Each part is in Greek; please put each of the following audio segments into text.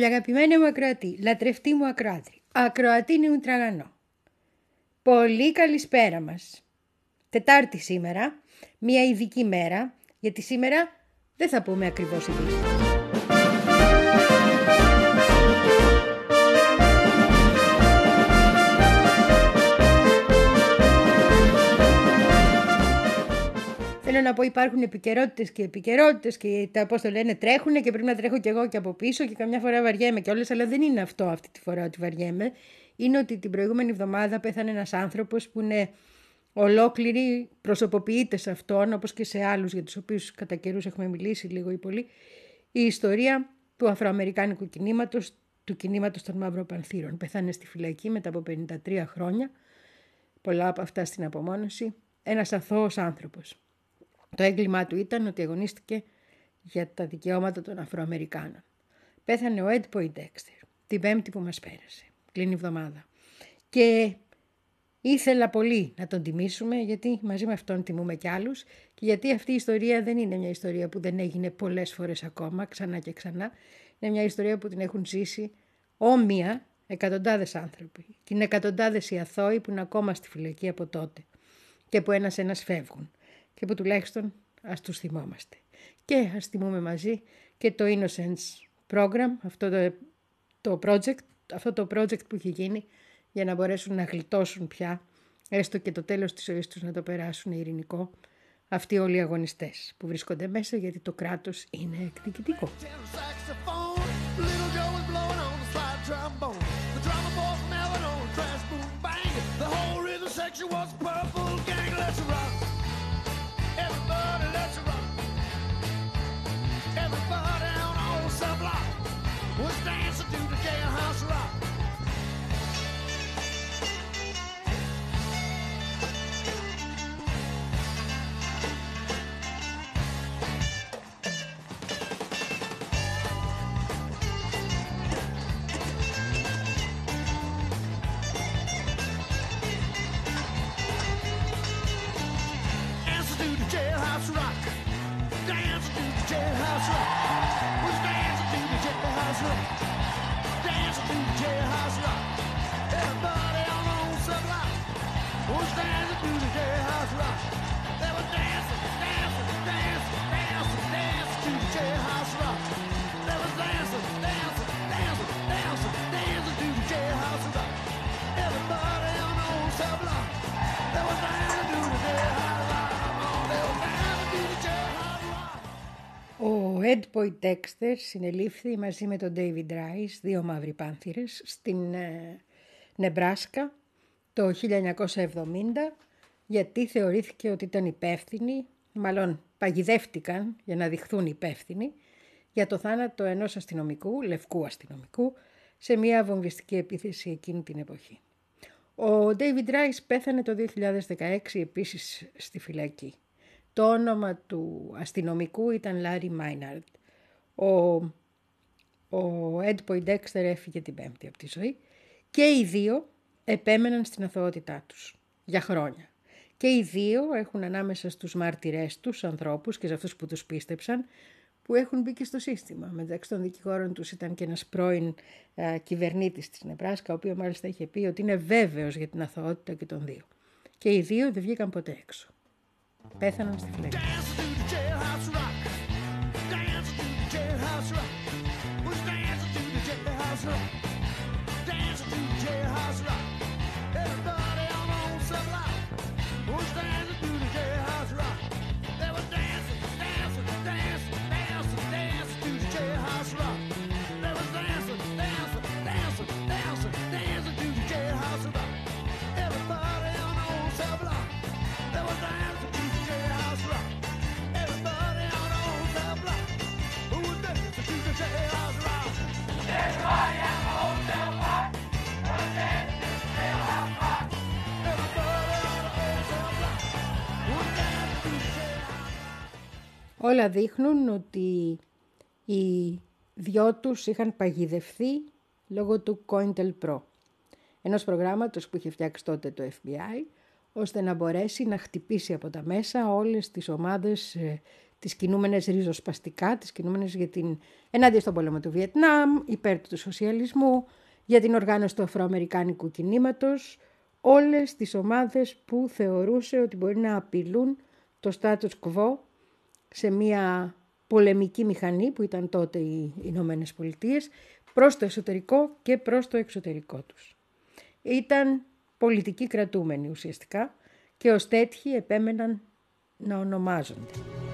Πολύ αγαπημένη μου ακροατή, λατρευτή μου ακροάτρη, ακροατή μου τραγανό. Πολύ καλησπέρα μας. Τετάρτη σήμερα, μια ειδική μέρα, γιατί σήμερα δεν θα πούμε ακριβώς ειδήσεις. Θέλω να πω υπάρχουν επικαιρότητες και επικαιρότητες και τα πώς το λένε τρέχουν και πρέπει να τρέχω κι εγώ και από πίσω και καμιά φορά βαριέμαι κιόλα, αλλά δεν είναι αυτό αυτή τη φορά ότι βαριέμαι. Είναι ότι την προηγούμενη εβδομάδα πέθανε ένας άνθρωπος που είναι ολόκληρη, προσωποποιείται σε αυτόν όπως και σε άλλους για τους οποίους κατά καιρούς έχουμε μιλήσει λίγο ή πολύ, η ιστορία του Αφροαμερικάνικου κινήματος, του κινήματος των Μαυροπανθύρων. Πεθάνε στη φυλακή μετά από 53 χρόνια, πολλά από αυτά στην απομόνωση, ένας αθώος άνθρωπος. Το έγκλημά του ήταν ότι αγωνίστηκε για τα δικαιώματα των Αφροαμερικάνων. Πέθανε ο Ed Poindexter την πέμπτη που μας πέρασε. Κλείνει η εβδομάδα. Και ήθελα πολύ να τον τιμήσουμε γιατί μαζί με αυτόν τιμούμε κι άλλους και γιατί αυτή η ιστορία δεν είναι μια ιστορία που δεν έγινε πολλές φορές ακόμα, ξανά και ξανά. Είναι μια ιστορία που την έχουν ζήσει όμοια εκατοντάδες άνθρωποι. Και είναι εκατοντάδες οι αθώοι που είναι ακόμα στη φυλακή από τότε και που ένας-ένας φεύγουν και που τουλάχιστον ας τους θυμόμαστε. Και ας θυμούμε μαζί και το Innocence Program, αυτό το, το project, αυτό το project που έχει γίνει για να μπορέσουν να γλιτώσουν πια, έστω και το τέλος της ζωής τους να το περάσουν ειρηνικό, αυτοί όλοι οι αγωνιστές που βρίσκονται μέσα γιατί το κράτος είναι εκδικητικό. They were dancing, dancing, dancing, dancing, dancing to the jailhouse. Ο Ed Poindexter συνελήφθη μαζί με τον David Rice, δύο μαύροι πάνθυρες, στην ε, Νεμπράσκα το 1970 γιατί θεωρήθηκε ότι ήταν υπεύθυνοι, μάλλον παγιδεύτηκαν για να διχθούν υπεύθυνοι για το θάνατο ενός αστυνομικού, λευκού αστυνομικού, σε μια βομβιστική επίθεση εκείνη την εποχή. Ο David Rice πέθανε το 2016 επίσης στη φυλακή. Το όνομα του αστυνομικού ήταν Λάρι Μάιναρντ. Ο, ο Ed Poindexter έφυγε την πέμπτη από τη ζωή και οι δύο επέμεναν στην αθωότητά τους για χρόνια. Και οι δύο έχουν ανάμεσα στους μάρτυρές τους ανθρώπους και σε αυτούς που τους πίστεψαν που έχουν μπει και στο σύστημα. Μεταξύ των δικηγόρων τους ήταν και ένας πρώην α, κυβερνήτης της Νεπράσκα, ο οποίος μάλιστα είχε πει ότι είναι βέβαιος για την αθωότητα και των δύο. Και οι δύο δεν βγήκαν ποτέ έξω. Πέθαναν στη φυλακή. Όλα δείχνουν ότι οι δυο τους είχαν παγιδευθεί λόγω του COINTELPRO, ενός προγράμματος που είχε φτιάξει τότε το FBI, ώστε να μπορέσει να χτυπήσει από τα μέσα όλες τις ομάδες ε, τις κινούμενες ριζοσπαστικά, τις κινούμενες για την ενάντια στον πόλεμο του Βιετνάμ, υπέρ του σοσιαλισμού, για την οργάνωση του αφροαμερικάνικου κινήματος, όλες τις ομάδες που θεωρούσε ότι μπορεί να απειλούν το status quo σε μια πολεμική μηχανή που ήταν τότε οι Ηνωμένες Πολιτείες προς το εσωτερικό και προς το εξωτερικό τους. Ήταν πολιτικοί κρατούμενοι ουσιαστικά και ως τέτοιοι επέμεναν να ονομάζονται.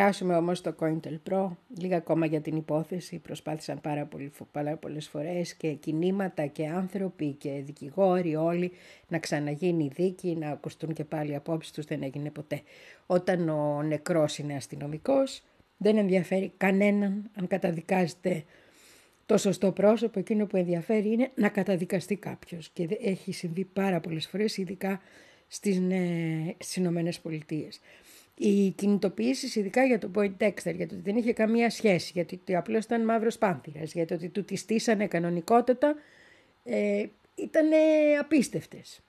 Περάσουμε όμως στο Cointel Pro, λίγα ακόμα για την υπόθεση, προσπάθησαν πάρα, πολύ, πάρα πολλές φορές και κινήματα και άνθρωποι και δικηγόροι όλοι να ξαναγίνει η δίκη, να ακουστούν και πάλι απόψεις τους, δεν έγινε ποτέ. Όταν ο νεκρός είναι αστυνομικός, δεν ενδιαφέρει κανέναν αν καταδικάζεται το σωστό πρόσωπο, εκείνο που ενδιαφέρει είναι να καταδικαστεί κάποιος. Και έχει συμβεί πάρα πολλές φορές, ειδικά στις, ε, στις Ηνωμένες Πολιτείες οι κινητοποιήσεις, ειδικά για το Point Dexter, γιατί δεν είχε καμία σχέση, γιατί απλώς ήταν μαύρος πάνθυρας, γιατί ότι του τη στήσανε κανονικότητα, ε, ήταν απίστευτες.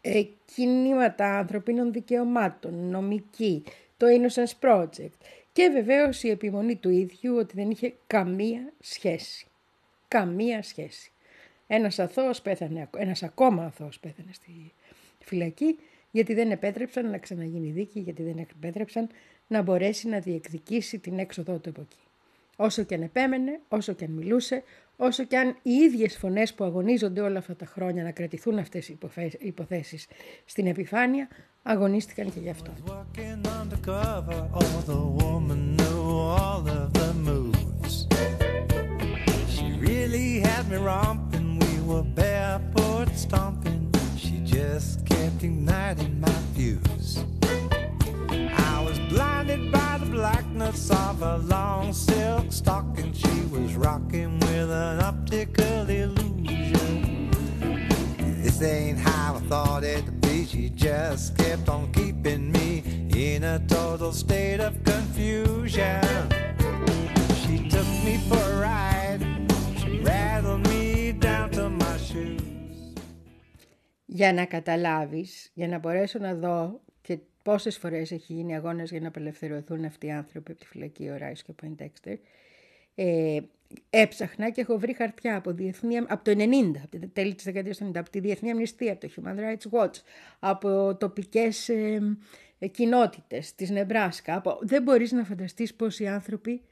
Ε, κινήματα ανθρωπίνων δικαιωμάτων, νομική, το Innocence Project και βεβαίως η επιμονή του ίδιου ότι δεν είχε καμία σχέση. Καμία σχέση. Ένας αθώος πέθανε, ένας ακόμα αθώος πέθανε στη φυλακή γιατί δεν επέτρεψαν να ξαναγίνει δίκη, γιατί δεν επέτρεψαν να μπορέσει να διεκδικήσει την έξοδό του από εκεί. Όσο και αν επέμενε, όσο και αν μιλούσε, όσο και αν οι ίδιες φωνές που αγωνίζονται όλα αυτά τα χρόνια να κρατηθούν αυτές οι υποθέσεις στην επιφάνεια, αγωνίστηκαν και γι' αυτό. Just kept igniting my fuse. I was blinded by the blackness of a long silk stocking. She was rocking with an optical illusion. This ain't how I thought it'd be. She just kept on keeping me in a total state of confusion. She took me for a ride. She rattled me για να καταλάβεις, για να μπορέσω να δω και πόσες φορές έχει γίνει αγώνας για να απελευθερωθούν αυτοί οι άνθρωποι από τη φυλακή ο Ράις και ο Πόιντεξτερ, ε, έψαχνα και έχω βρει χαρτιά από, διεθνή, από το 90, από την τέλη της δεκαετίας του 90, από τη Διεθνή Αμνηστία, από το Human Rights Watch, από τοπικές ε, ε, κοινότητες της Νεμπράσκα. Από... Δεν μπορείς να φανταστείς πόσοι άνθρωποι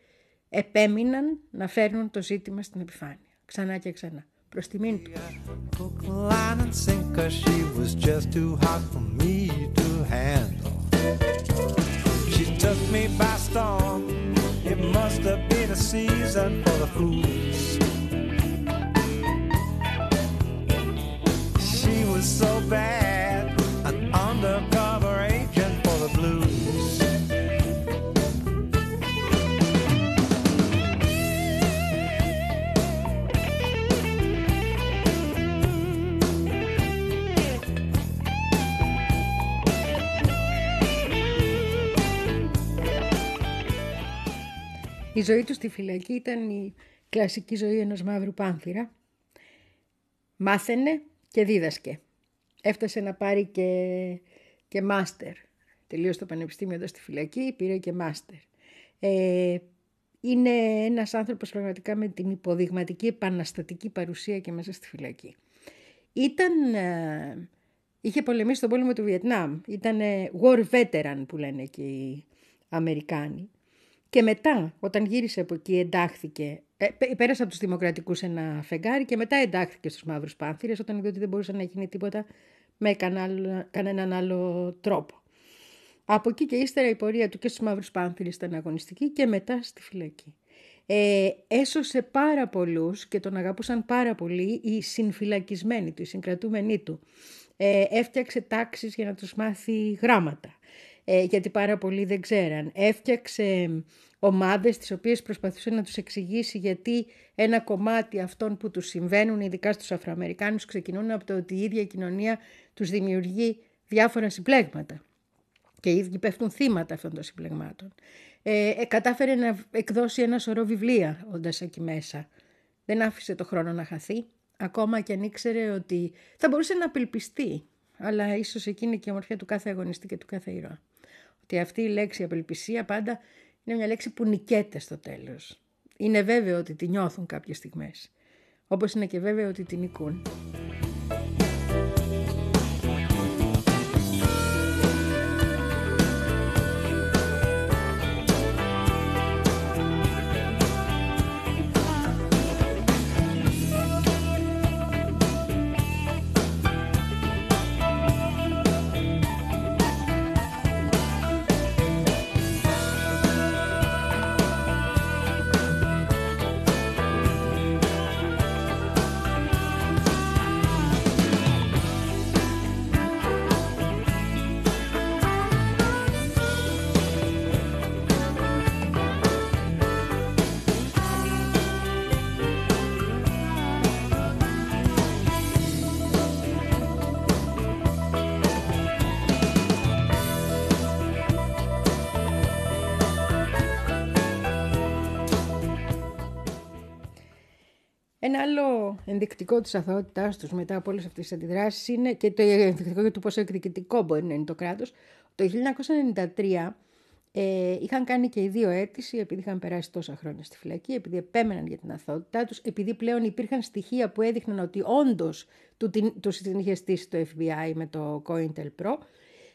επέμειναν να φέρνουν το ζήτημα στην επιφάνεια. Ξανά και ξανά. Προς τιμήν του. Line and sinker, she was just too hot for Η ζωή τους στη φυλακή ήταν η κλασική ζωή ενός μαύρου πάνθυρα. Μάθαινε και δίδασκε. Έφτασε να πάρει και, και μάστερ. Τελείωσε το πανεπιστήμιο εδώ στη φυλακή, πήρε και μάστερ. Ε, είναι ένας άνθρωπος πραγματικά με την υποδειγματική επαναστατική παρουσία και μέσα στη φυλακή. Ήταν, ε, είχε πολεμήσει τον πόλεμο του Βιετνάμ, ήταν war veteran που λένε και οι Αμερικάνοι. Και μετά, όταν γύρισε από εκεί, εντάχθηκε. Ε, πέρασε από τους Δημοκρατικούς ένα φεγγάρι και μετά εντάχθηκε στους Μαύρους Πάνθυρες, όταν είδε ότι δεν μπορούσε να γίνει τίποτα με κανέναν άλλο τρόπο. Από εκεί και ύστερα η πορεία του και στους Μαύρους Πάνθυρες ήταν αγωνιστική και μετά στη φυλακή. Ε, έσωσε πάρα πολλούς και τον αγαπούσαν πάρα πολύ οι συμφυλακισμένοι του, οι συγκρατούμενοι του. Ε, έφτιαξε τάξεις για να τους μάθει γράμματα, ε, γιατί πάρα πολλοί δεν ξέραν. Έφτιαξε ομάδες τις οποίες προσπαθούσε να τους εξηγήσει γιατί ένα κομμάτι αυτών που τους συμβαίνουν, ειδικά στους Αφροαμερικάνους, ξεκινούν από το ότι η ίδια κοινωνία τους δημιουργεί διάφορα συμπλέγματα και οι ίδιοι πέφτουν θύματα αυτών των συμπλεγμάτων. Ε, ε, κατάφερε να εκδώσει ένα σωρό βιβλία όντας εκεί μέσα. Δεν άφησε το χρόνο να χαθεί, ακόμα και αν ήξερε ότι θα μπορούσε να απελπιστεί. Αλλά ίσως εκείνη και η ομορφιά του κάθε αγωνιστή και του κάθε ήρωα. Ότι αυτή η λέξη απελπισία πάντα είναι μια λέξη που νικέται στο τέλος. Είναι βέβαιο ότι τη νιώθουν κάποιες στιγμές. Όπως είναι και βέβαιο ότι την νικούν. Ένα άλλο ενδεικτικό της αθωότητάς τους μετά από όλες αυτές τις αντιδράσεις είναι και το ενδεικτικό του πόσο εκδικητικό μπορεί να είναι το κράτος. Το 1993 ε, είχαν κάνει και οι δύο αίτηση επειδή είχαν περάσει τόσα χρόνια στη φυλακή, επειδή επέμεναν για την αθωότητά τους, επειδή πλέον υπήρχαν στοιχεία που έδειχναν ότι όντως του, τους είχε στήσει το FBI με το COINTELPRO.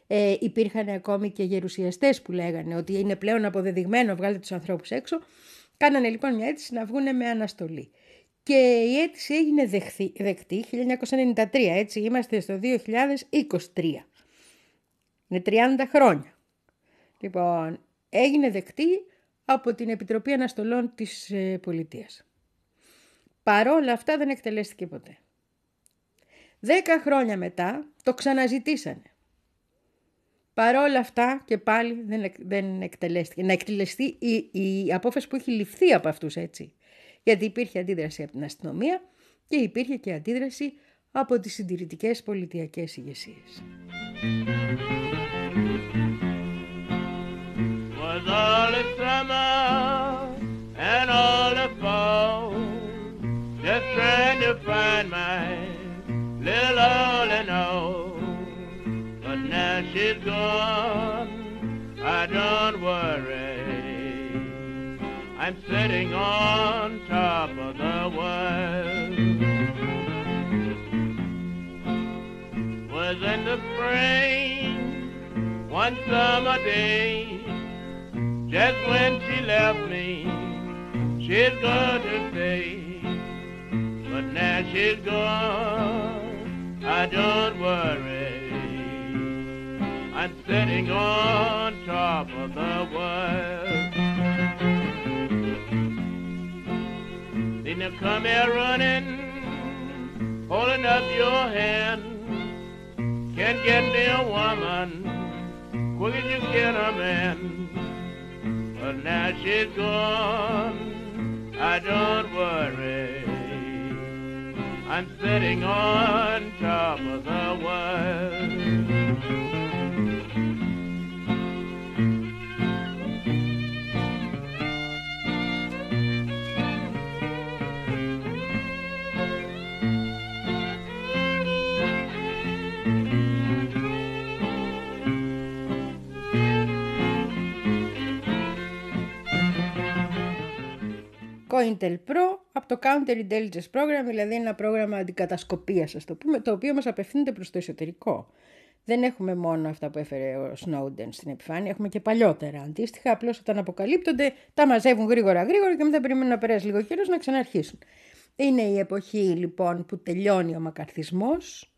Ε, υπήρχαν ακόμη και γερουσιαστές που λέγανε ότι είναι πλέον αποδεδειγμένο, βγάλετε τους ανθρώπους έξω. Κάνανε λοιπόν μια αίτηση να βγουν με αναστολή. Και η αίτηση έγινε δεχθή, δεκτή 1993, έτσι είμαστε στο 2023. Είναι 30 χρόνια. Λοιπόν, έγινε δεκτή από την Επιτροπή Αναστολών της ε, Πολιτείας. Παρόλα αυτά δεν εκτελέστηκε ποτέ. Δέκα χρόνια μετά το ξαναζητήσανε. Παρόλα αυτά και πάλι δεν, δεν εκτελέστηκε. Να εκτελεστεί η, η απόφαση που έχει ληφθεί από αυτούς έτσι γιατί υπήρχε αντίδραση από την αστυνομία και υπήρχε και αντίδραση από τις συντηρητικές πολιτιακές ηγεσίες. I don't worry. I'm sitting on top of the world. Was in the spring, one summer day, just when she left me, she's to stay. But now she's gone, I don't worry. I'm sitting on top of the world. You come here running, holding up your hand. Can't get me a woman, quick as you can a man. But now she's gone, I don't worry. I'm sitting on top of the world. COINTEL Pro από το Counter Intelligence Program, δηλαδή ένα πρόγραμμα αντικατασκοπίας, ας το πούμε, το οποίο μας απευθύνεται προς το εσωτερικό. Δεν έχουμε μόνο αυτά που έφερε ο Σνόντεν στην επιφάνεια, έχουμε και παλιότερα αντίστοιχα. Απλώς όταν αποκαλύπτονται, τα μαζεύουν γρήγορα γρήγορα και μετά περιμένουν να περάσει λίγο καιρός να ξαναρχίσουν. Είναι η εποχή λοιπόν που τελειώνει ο μακαρθισμός,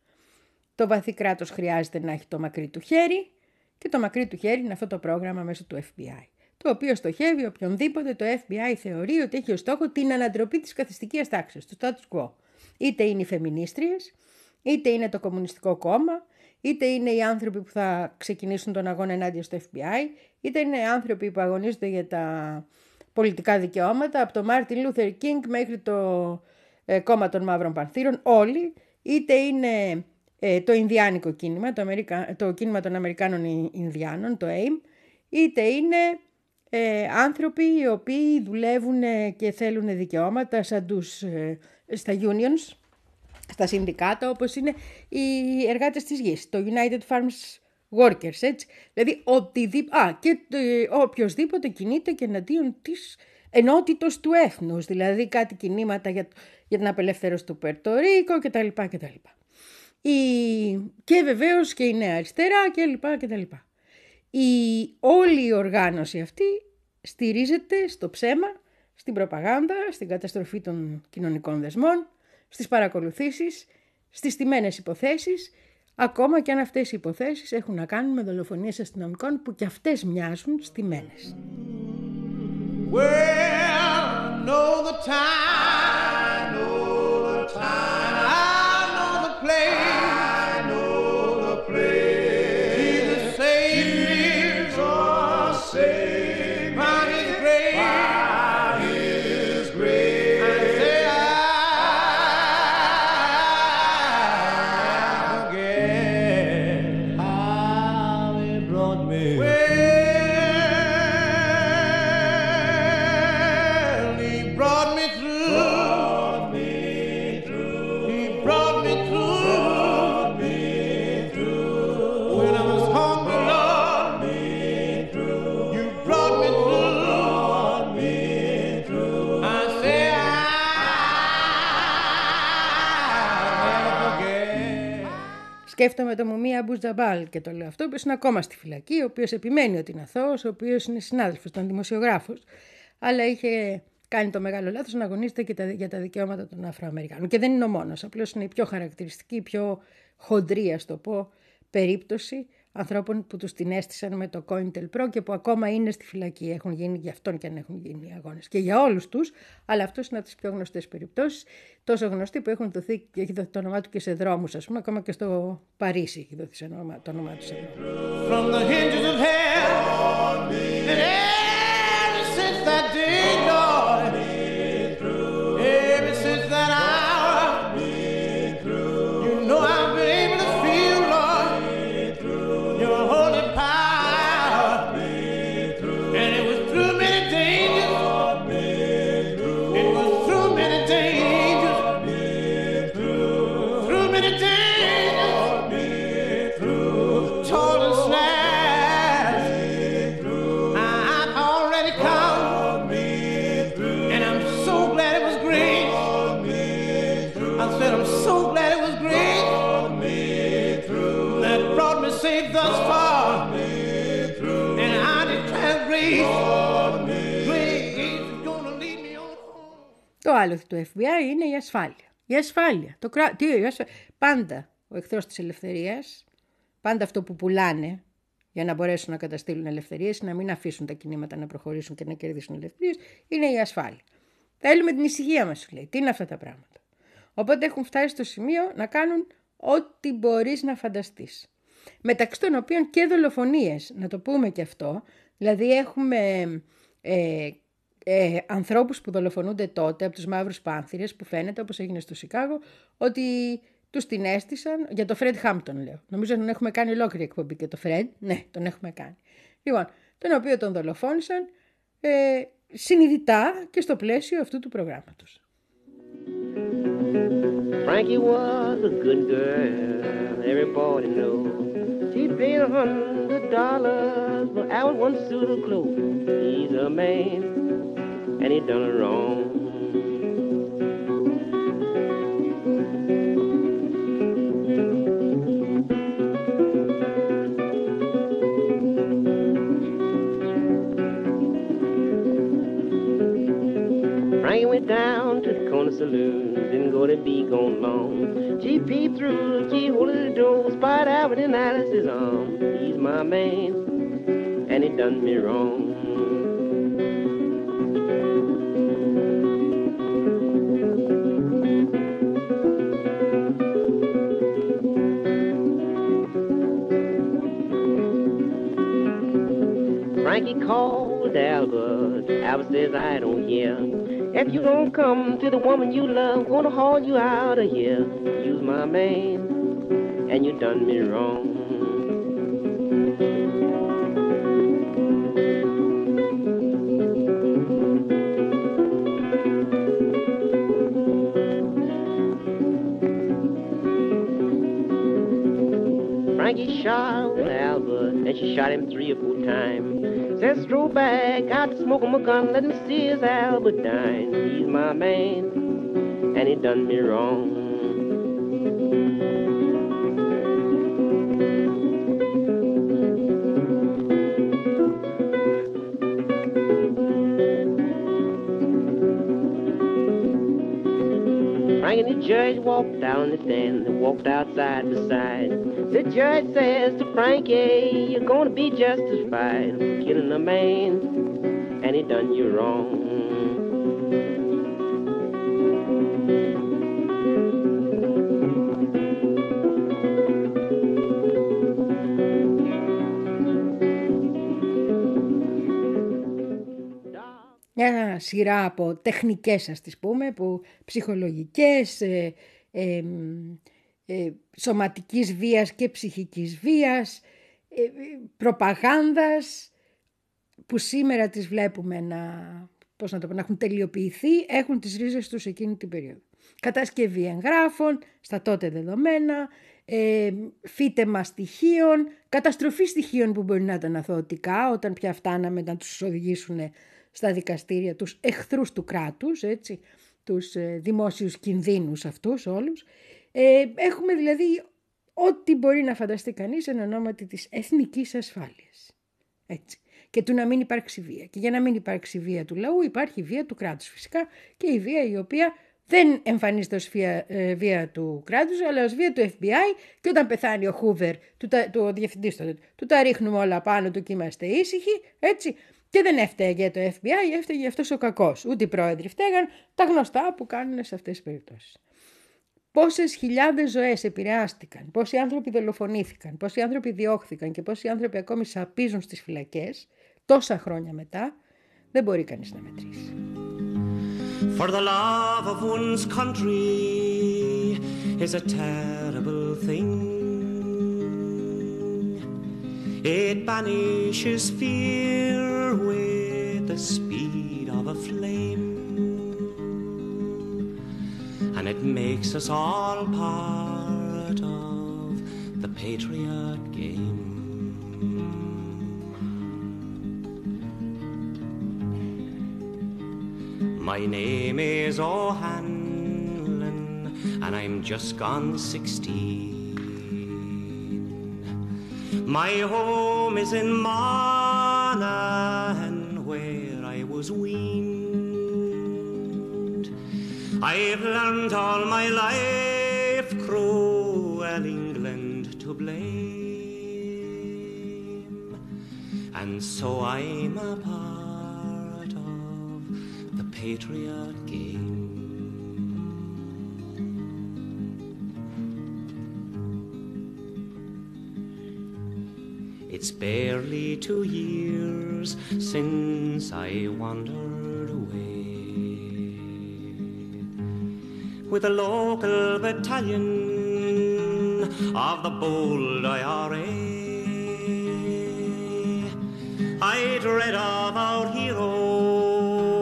το βαθύ κράτος χρειάζεται να έχει το μακρύ του χέρι και το μακρύ του χέρι είναι αυτό το πρόγραμμα μέσω του FBI το οποίος στοχεύει οποιονδήποτε το FBI θεωρεί ότι έχει ως στόχο την ανατροπή της καθεστηκυίας τάξης, του status quo. Είτε είναι οι φεμινίστριες, είτε είναι το Κομμουνιστικό Κόμμα, είτε είναι οι άνθρωποι που θα ξεκινήσουν τον αγώνα ενάντια στο FBI, είτε είναι οι άνθρωποι που αγωνίζονται για τα πολιτικά δικαιώματα, από το Μάρτιν Λούθερ Κίνγκ μέχρι το ε, κόμμα των Μαύρων Πανθύρων, όλοι, είτε είναι ε, το Ινδιάνικο κίνημα, το, Αμερικα... το κίνημα των Αμερικάνων Ινδιάνων, το AIM, είτε είναι ε, άνθρωποι οι οποίοι δουλεύουν και θέλουν δικαιώματα σαν τους, ε, στα unions, στα συνδικάτα όπως είναι οι εργάτες της γης, το United Farms Workers, έτσι. Δηλαδή οτιδήποτε, α, και το, οποιοδήποτε κινείται και εναντίον της ενότητος του έθνους, δηλαδή κάτι κινήματα για, για την απελευθέρωση του Περτορίκο κτλ. κτλ. Η, και βεβαίως και η Νέα Αριστερά κτλ. Η, όλη η οργάνωση αυτή στηρίζεται στο ψέμα, στην προπαγάνδα, στην καταστροφή των κοινωνικών δεσμών, στις παρακολουθήσεις, στις τιμένες υποθέσεις, ακόμα και αν αυτές οι υποθέσεις έχουν να κάνουν με δολοφονίες αστυνομικών που και αυτές μοιάζουν στιμένες. Σκέφτομαι το Μουμία Μπουζαμπάλ και το λέω αυτό, ο οποίος είναι ακόμα στη φυλακή, ο οποίος επιμένει ότι είναι αθώος, ο οποίος είναι συνάδελφος, ήταν δημοσιογράφος, αλλά είχε κάνει το μεγάλο λάθος να αγωνίζεται και τα, για τα δικαιώματα των Αφροαμερικάνων. Και δεν είναι ο μόνος. Απλώς είναι η πιο χαρακτηριστική, η πιο χοντρή, ας το πω, περίπτωση ανθρώπων που τους την έστησαν με το COINTEL Pro και που ακόμα είναι στη φυλακή. Έχουν γίνει για αυτόν και αν έχουν γίνει οι αγώνες. Και για όλους τους, αλλά αυτός είναι από τις πιο γνωστές περιπτώσεις. Τόσο γνωστοί που έχουν δοθεί και έχει δοθεί το όνομά του και σε δρόμους, ας πούμε, ακόμα και στο Παρίσι έχει δοθεί το όνομά του σε Το άλλο του FBI είναι η ασφάλεια. Η ασφάλεια. Το κρά... Τι, η ασφάλεια. Πάντα ο εχθρός της ελευθερίας, πάντα αυτό που πουλάνε για να μπορέσουν να καταστήλουν ελευθερίες, να μην αφήσουν τα κινήματα να προχωρήσουν και να κερδίσουν ελευθερίες, είναι η ασφάλεια. Θέλουμε την ησυχία μας, σου λέει. Τι είναι αυτά τα πράγματα; Οπότε έχουν φτάσει στο σημείο να κάνουν ό,τι μπορείς να φανταστείς. Μεταξύ των οποίων και δολοφονίες, να το πούμε και αυτό. Δηλαδή έχουμε ε, ε, ανθρώπους που δολοφονούνται τότε από τους μαύρους πάνθυρες που φαίνεται όπως έγινε στο Σικάγο ότι τους την έστησαν για το Φρέντ Χάμπτον λέω. Νομίζω τον έχουμε κάνει ολόκληρη εκπομπή και το Φρέντ. Ναι, τον έχουμε κάνει. Λοιπόν, τον οποίο τον δολοφόνησαν ε, συνειδητά και στο πλαίσιο αυτού του προγράμματος. Frankie was a good girl, everybody knows. paid a hundred dollars for Albert one suit of clothes. He's a man, and he done it wrong. Frank went down to the corner saloon, didn't go to be gone long. She peeped through the keyhole of the door, spied out within Alice's arm. He's my man, and he done me wrong. Frankie called Albert. Albert says, I don't hear. If you don't come to the woman you love, gonna haul you out of here. You's my man, and you done me wrong. Frankie shot Albert, and she shot him three or four times. Says, stroll back out to smoke him a gun, let me see his Albertine. He's my man, and he done me wrong. Frank and the judge walked down the stand. They walked outside beside. The judge says to Frankie, you're gonna be justified for killing a man, and he done you wrong. Μια σειρά από τεχνικές, ας τις πούμε, που ψυχολογικές, ε, ε, ε, σωματικής βίας και ψυχικής βίας, ε, προπαγάνδας, που σήμερα τις βλέπουμε να, πώς να, το πω, να έχουν τελειοποιηθεί, έχουν τις ρίζες τους εκείνη την περίοδο. Κατασκευή εγγράφων, στα τότε δεδομένα, ε, φύτεμα στοιχείων, καταστροφή στοιχείων που μπορεί να ήταν αθωωτικά, όταν πια φτάναμε να τους οδηγήσουν στα δικαστήρια τους εχθρούς του κράτους, έτσι, τους ε, δημόσιους κινδύνους αυτούς όλους. Ε, έχουμε δηλαδή ό,τι μπορεί να φανταστεί κανείς εν ονόματι της εθνικής ασφάλειας. Έτσι. Και του να μην υπάρξει βία. Και για να μην υπάρξει βία του λαού υπάρχει βία του κράτους φυσικά και η βία η οποία δεν εμφανίζεται ως βία, ε, βία του κράτους αλλά ως βία του FBI και όταν πεθάνει ο Χούβερ, του, του ο διευθυντής τότε, του τα ρίχνουμε όλα πάνω του και είμαστε ήσυχοι, έτσι. Και δεν έφταιγε το FBI, έφταιγε αυτός ο κακός. Ούτε οι πρόεδροι φταίγαν, τα γνωστά που κάνουν σε αυτές τις περιπτώσεις. Πόσες χιλιάδες ζωές επηρεάστηκαν, πόσοι άνθρωποι δολοφονήθηκαν, πόσοι άνθρωποι διώχθηκαν και πόσοι άνθρωποι ακόμη σαπίζουν στις φυλακές, τόσα χρόνια μετά, δεν μπορεί κανείς να μετρήσει. For the love of one's country is a terrible thing. It banishes fear with the speed of a flame. And it makes us all part of the patriot game. My name is O'Hanlon, and I'm just gone sixteen. My home is in Monaghan, where I was weaned. I've learned all my life cruel England to blame, and so I'm a part of the patriot game. It's barely two years since I wandered with a local battalion of the bold IRA. I'd read of our heroes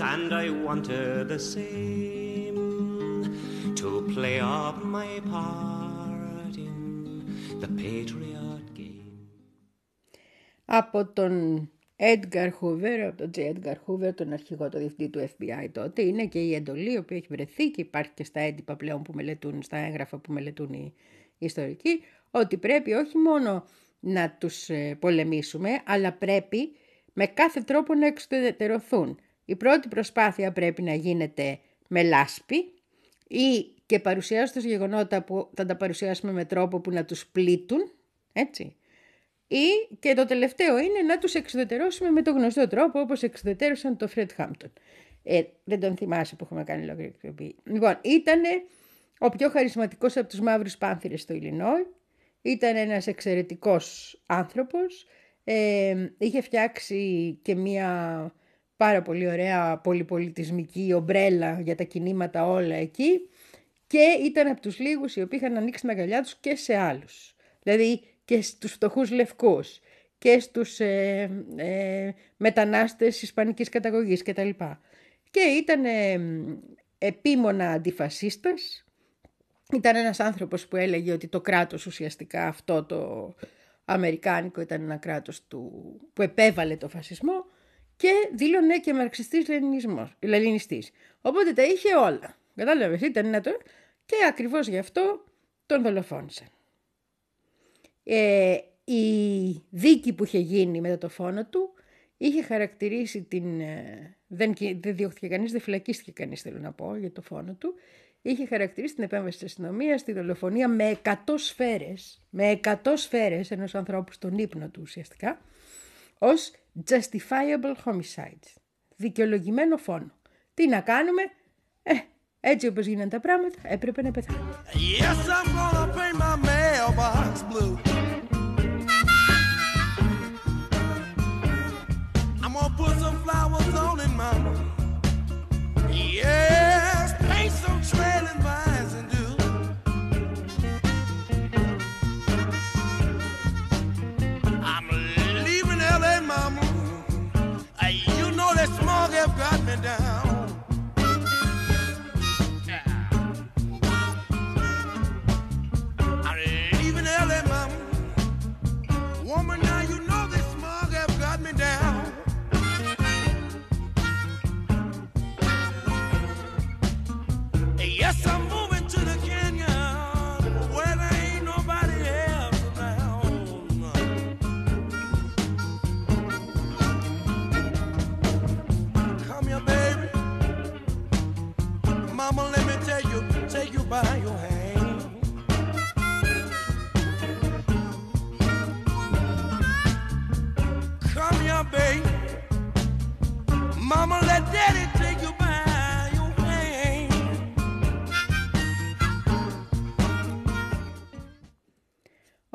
and I wanted the same to play up my part in the patriot game. από τον Edgar Hoover, από τον J. Edgar Hoover, τον αρχηγό, τον διευθυντή του FBI τότε. Είναι και η εντολή, η οποία έχει βρεθεί και υπάρχει και στα έντυπα πλέον που μελετούν, στα έγγραφα που μελετούν οι ιστορικοί, ότι πρέπει όχι μόνο να τους ε, πολεμήσουμε, αλλά πρέπει με κάθε τρόπο να εξουδετερωθούν Η πρώτη προσπάθεια πρέπει να γίνεται με λάσπη ή και παρουσιάζοντας γεγονότα που θα τα παρουσιάσουμε με τρόπο που να τους πλήττουν, έτσι. Ή και το τελευταίο είναι να τους εξουδετερώσουμε με το γνωστό τρόπο όπως εξουδετερώσαν το Φρέντ Χάμπτον. Ε, δεν τον θυμάσαι που έχουμε κάνει λόγια Λοιπόν, ήταν ο πιο χαρισματικός από τους μαύρους πάνθυρες στο Ιλινόι. Ήταν ένας εξαιρετικός άνθρωπος. Ε, είχε φτιάξει και μία πάρα πολύ ωραία πολυπολιτισμική ομπρέλα για τα κινήματα όλα εκεί και ήταν από τους λίγους οι οποίοι είχαν ανοίξει την αγκαλιά τους και σε άλλους. Δηλαδή και στους φτωχούς λευκούς και στους ε, ε, μετανάστες ισπανικής καταγωγής κτλ. Και ήταν ε, επίμονα αντιφασίστας. Ήταν ένας άνθρωπος που έλεγε ότι το κράτος ουσιαστικά αυτό το αμερικάνικο ήταν ένα κράτος του, που επέβαλε το φασισμό και δήλωνε και μαρξιστής λενινιστής. Οπότε τα είχε όλα. Κατάλαβες, ήταν ένα το... Και ακριβώς γι' αυτό τον δολοφόνησαν. Ε, η δίκη που είχε γίνει μετά το φόνο του είχε χαρακτηρίσει την... Ε, δεν, δεν διώχθηκε κανείς, δεν φυλακίστηκε κανείς θέλω να πω για το φόνο του. Είχε χαρακτηρίσει την επέμβαση της αστυνομίας στη δολοφονία με 100 σφαίρες, με 100 σφαίρες ενός ανθρώπου στον ύπνο του ουσιαστικά, ως justifiable homicide, δικαιολογημένο φόνο. Τι να κάνουμε, ε, έτσι όπως γίνανε τα πράγματα, έπρεπε να πεθάνει. Yes, I'm gonna pay my mailbox blue.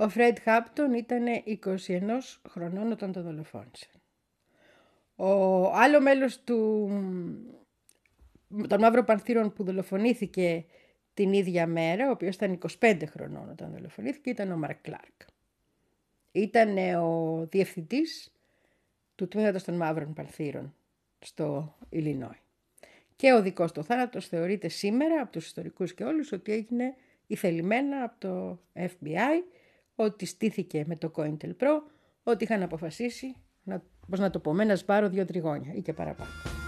Ο Φρέντ Χάπτον ήταν 21 χρονών όταν το δολοφόνησε. Ο άλλο μέλος του, των Μαύρων Πανθύρων που δολοφονήθηκε την ίδια μέρα, ο οποίος ήταν 25 χρονών όταν δολοφονήθηκε, ήταν ο Μαρκ Κλάρκ. Ήταν ο διευθυντής του τμήματος των Μαύρων Πανθύρων στο Ιλινόι. Και ο δικός του θάνατος θεωρείται σήμερα από τους ιστορικούς και όλους ότι έγινε ηθελημένα από το FBI ότι στήθηκε με το COINTELPRO, ότι είχαν αποφασίσει, να, πώς να το πω, με ένα σπάρο δύο τριγώνια ή και παραπάνω.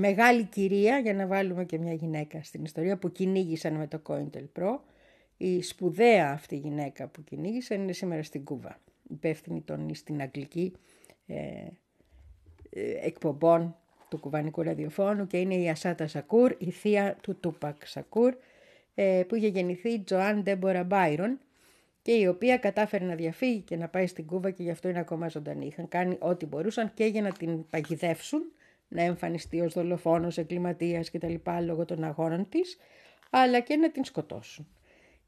Μεγάλη κυρία, για να βάλουμε και μια γυναίκα στην ιστορία, που κυνήγησαν με το COINTELPRO. Η σπουδαία αυτή γυναίκα που κυνήγησαν είναι σήμερα στην Κούβα, υπεύθυνη των στην αγγλική ε, ε, εκπομπών του κουβανικού ραδιοφώνου και είναι η Ασάτα Σακούρ, η θεία του Τούπακ Σακούρ, ε, που είχε γεννηθεί η Τζοάν Ντέμπορα Μπάιρον και η οποία κατάφερε να διαφύγει και να πάει στην Κούβα και γι' αυτό είναι ακόμα ζωντανή. Είχαν κάνει ό,τι μπορούσαν και για να την παγιδεύσουν να εμφανιστεί ως δολοφόνος, εγκληματίας κτλ. λόγω των αγώνων της, αλλά και να την σκοτώσουν.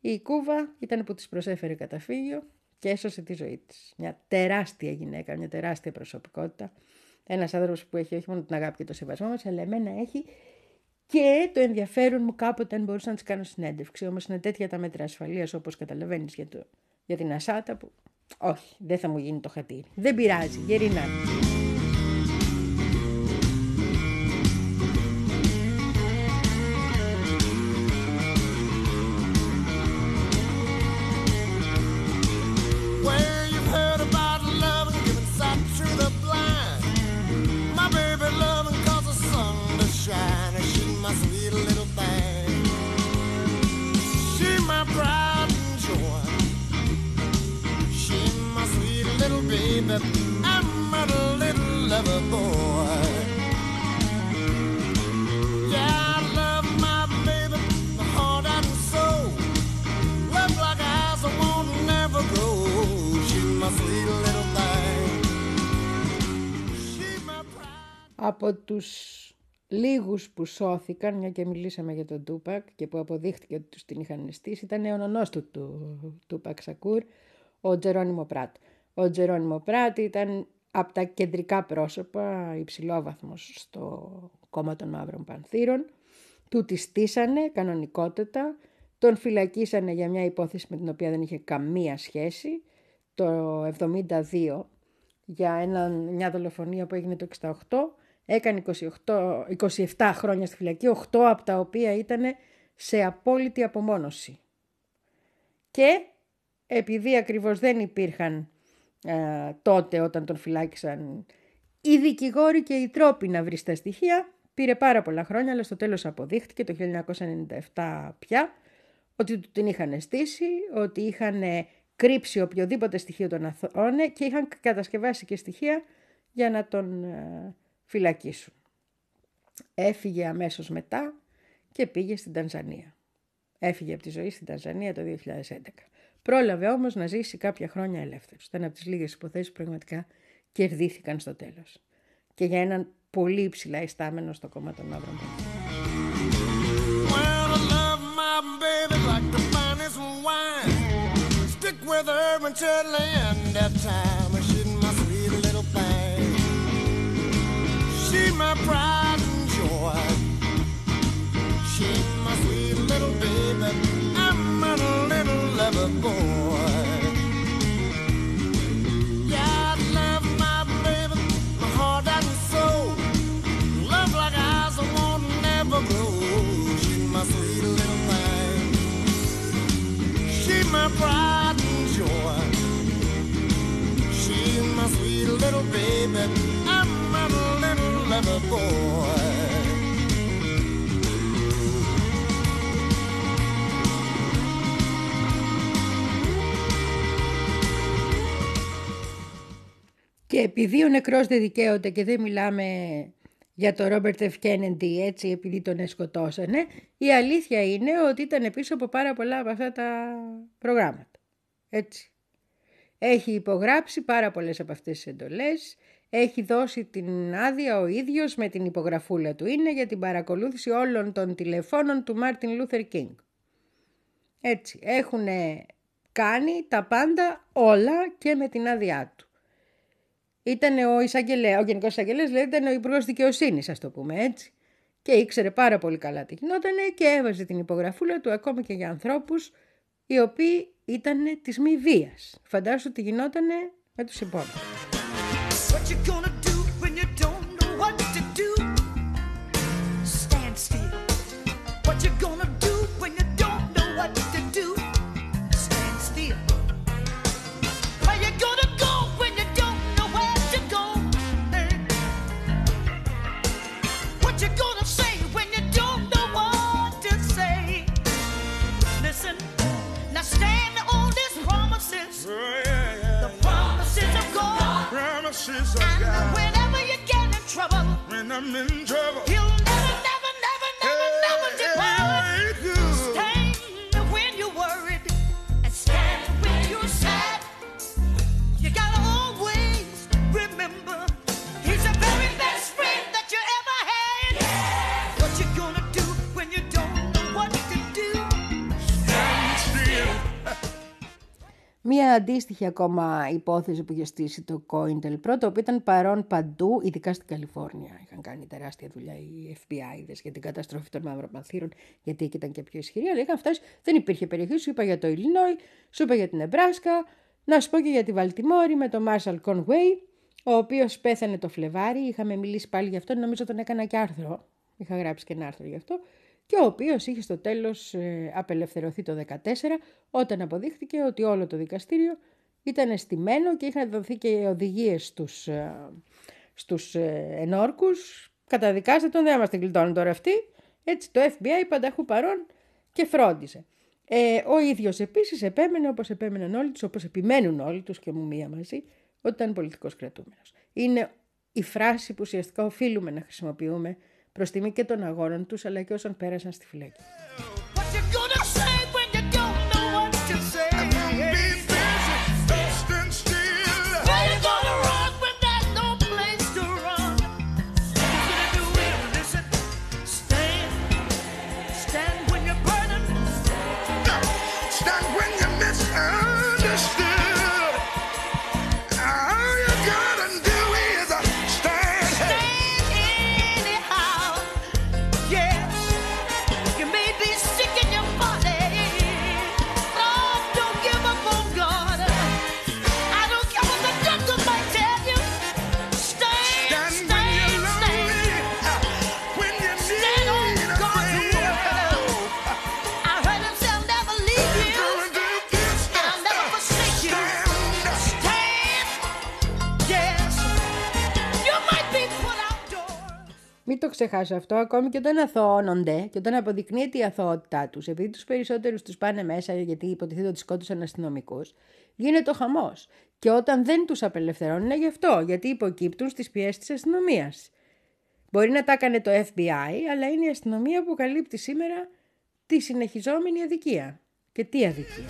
Η Κούβα ήταν που της προσέφερε καταφύγιο και έσωσε τη ζωή της. Μια τεράστια γυναίκα, μια τεράστια προσωπικότητα. Ένας άνθρωπος που έχει όχι μόνο την αγάπη και το σεβασμό μας, αλλά εμένα έχει και το ενδιαφέρον μου κάποτε αν μπορούσα να της κάνω συνέντευξη. Όμως είναι τέτοια τα μέτρα ασφαλείας όπως καταλαβαίνεις για, το, για την Ασάτα που. Όχι, δεν θα μου γίνει το χατήρι. Δεν πειράζει, γερινά. Από τους λίγους που σώθηκαν, μια και μιλήσαμε για τον Τούπακ και που αποδείχτηκε ότι τους την είχαν στήσει, ήταν ο νονός του, του Τούπακ Σακούρ, ο Τζερόνιμο Πράτ. Ο Τζερόνιμο Πράτ ήταν από τα κεντρικά πρόσωπα, υψηλόβαθμος στο κόμμα των Μαύρων Πανθύρων. Του τη στήσανε κανονικότατα, τον φυλακίσανε για μια υπόθεση με την οποία δεν είχε καμία σχέση το 72 για ένα, μια δολοφονία που έγινε το 68. Έκανε 28, 27 χρόνια στη φυλακή, 8 από τα οποία ήταν σε απόλυτη απομόνωση. Και επειδή ακριβώς δεν υπήρχαν ε, τότε όταν τον φυλάκισαν οι δικηγόροι και οι τρόποι να βρει τα στοιχεία, πήρε πάρα πολλά χρόνια, αλλά στο τέλος αποδείχτηκε το 1997 πια ότι του την είχαν στήσει, ότι είχαν κρύψει οποιοδήποτε στοιχείο τον αθώνε και είχαν κατασκευάσει και στοιχεία για να τον ε, φυλακίσουν. Έφυγε αμέσως μετά και πήγε στην Τανζανία. Έφυγε από τη ζωή στην Τανζανία το 2011. Πρόλαβε όμως να ζήσει κάποια χρόνια ελεύθερος. Ήταν από τις λίγες υποθέσεις που πραγματικά κερδίθηκαν στο τέλος. Και για έναν πολύ υψηλά ιστάμενο στο κόμμα των Μαύρων Πανθύρων. I'm proud. Boy. Και επειδή ο νεκρός δεν δικαίωται και δεν μιλάμε για τον Ρόμπερτ Εφ Κένεντι έτσι επειδή τον σκοτώσανε, η αλήθεια είναι ότι ήταν πίσω από πάρα πολλά από αυτά τα προγράμματα. Έτσι. Έχει υπογράψει πάρα πολλές από αυτές τις εντολές, έχει δώσει την άδεια ο ίδιος με την υπογραφούλα του είναι για την παρακολούθηση όλων των τηλεφώνων του Μάρτιν Λούθερ Κίνγκ. Έτσι, έχουν κάνει τα πάντα όλα και με την άδειά του. Ήταν ο εισαγγελέας, ο γενικός εισαγγελέας, δηλαδή ήταν ο υπουργός δικαιοσύνης, ας το πούμε έτσι. Και ήξερε πάρα πολύ καλά τι γινόταν και έβαζε την υπογραφούλα του ακόμα και για ανθρώπους οι οποίοι ήταν της μη βίας. Φαντάσου τι γινόταν με τους υπόλοιπους. What you gonna αντίστοιχη ακόμα υπόθεση που είχε στήσει το COINTEL πρώτο, που ήταν παρόν παντού, ειδικά στην Καλιφόρνια. Είχαν κάνει τεράστια δουλειά οι FBI δες, για την καταστροφή των μαύρων πανθύρων, γιατί εκεί ήταν και πιο ισχυρή. Αλλά είχαν φτάσει, δεν υπήρχε περιοχή. Σου είπα για το Ιλινόι, σου είπα για την Εμπράσκα, να σου πω και για τη Βαλτιμόρη με τον Marshall Conway, ο οποίος πέθανε το Φλεβάρι. Είχαμε μιλήσει πάλι γι' αυτό, νομίζω τον έκανα και άρθρο. Είχα γράψει και ένα άρθρο γι' αυτό και ο οποίος είχε στο τέλος ε, απελευθερωθεί το 2014 όταν αποδείχθηκε ότι όλο το δικαστήριο ήταν εστημένο και είχαν δοθεί και οδηγίες στους, ε, στους ε, ενόρκους. Καταδικάστε τον, δεν είμαστε γλιτώνουν τώρα αυτοί. Έτσι το FBI πανταχού παρόν και φρόντισε. Ε, ο ίδιος επίσης επέμενε όπως επέμεναν όλοι τους, όπως επιμένουν όλοι τους και μου μία μαζί, ότι ήταν πολιτικός κρατούμενος. Είναι η φράση που ουσιαστικά οφείλουμε να χρησιμοποιούμε προς τιμή και των αγώνων τους αλλά και όσων πέρασαν στη φυλακή. Ξεχάσω αυτό, ακόμη και όταν αθωώνονται και όταν αποδεικνύεται η αθωότητά τους, επειδή τους περισσότερους τους πάνε μέσα γιατί υποτίθεται ότι σκότωσαν αστυνομικούς, γίνεται ο χαμός. Και όταν δεν τους απελευθερώνουν είναι γι' αυτό, γιατί υποκύπτουν στις πιέσεις της αστυνομίας. Μπορεί να τα έκανε το FBI, αλλά είναι η αστυνομία που καλύπτει σήμερα τη συνεχιζόμενη αδικία. Και τι αδικία.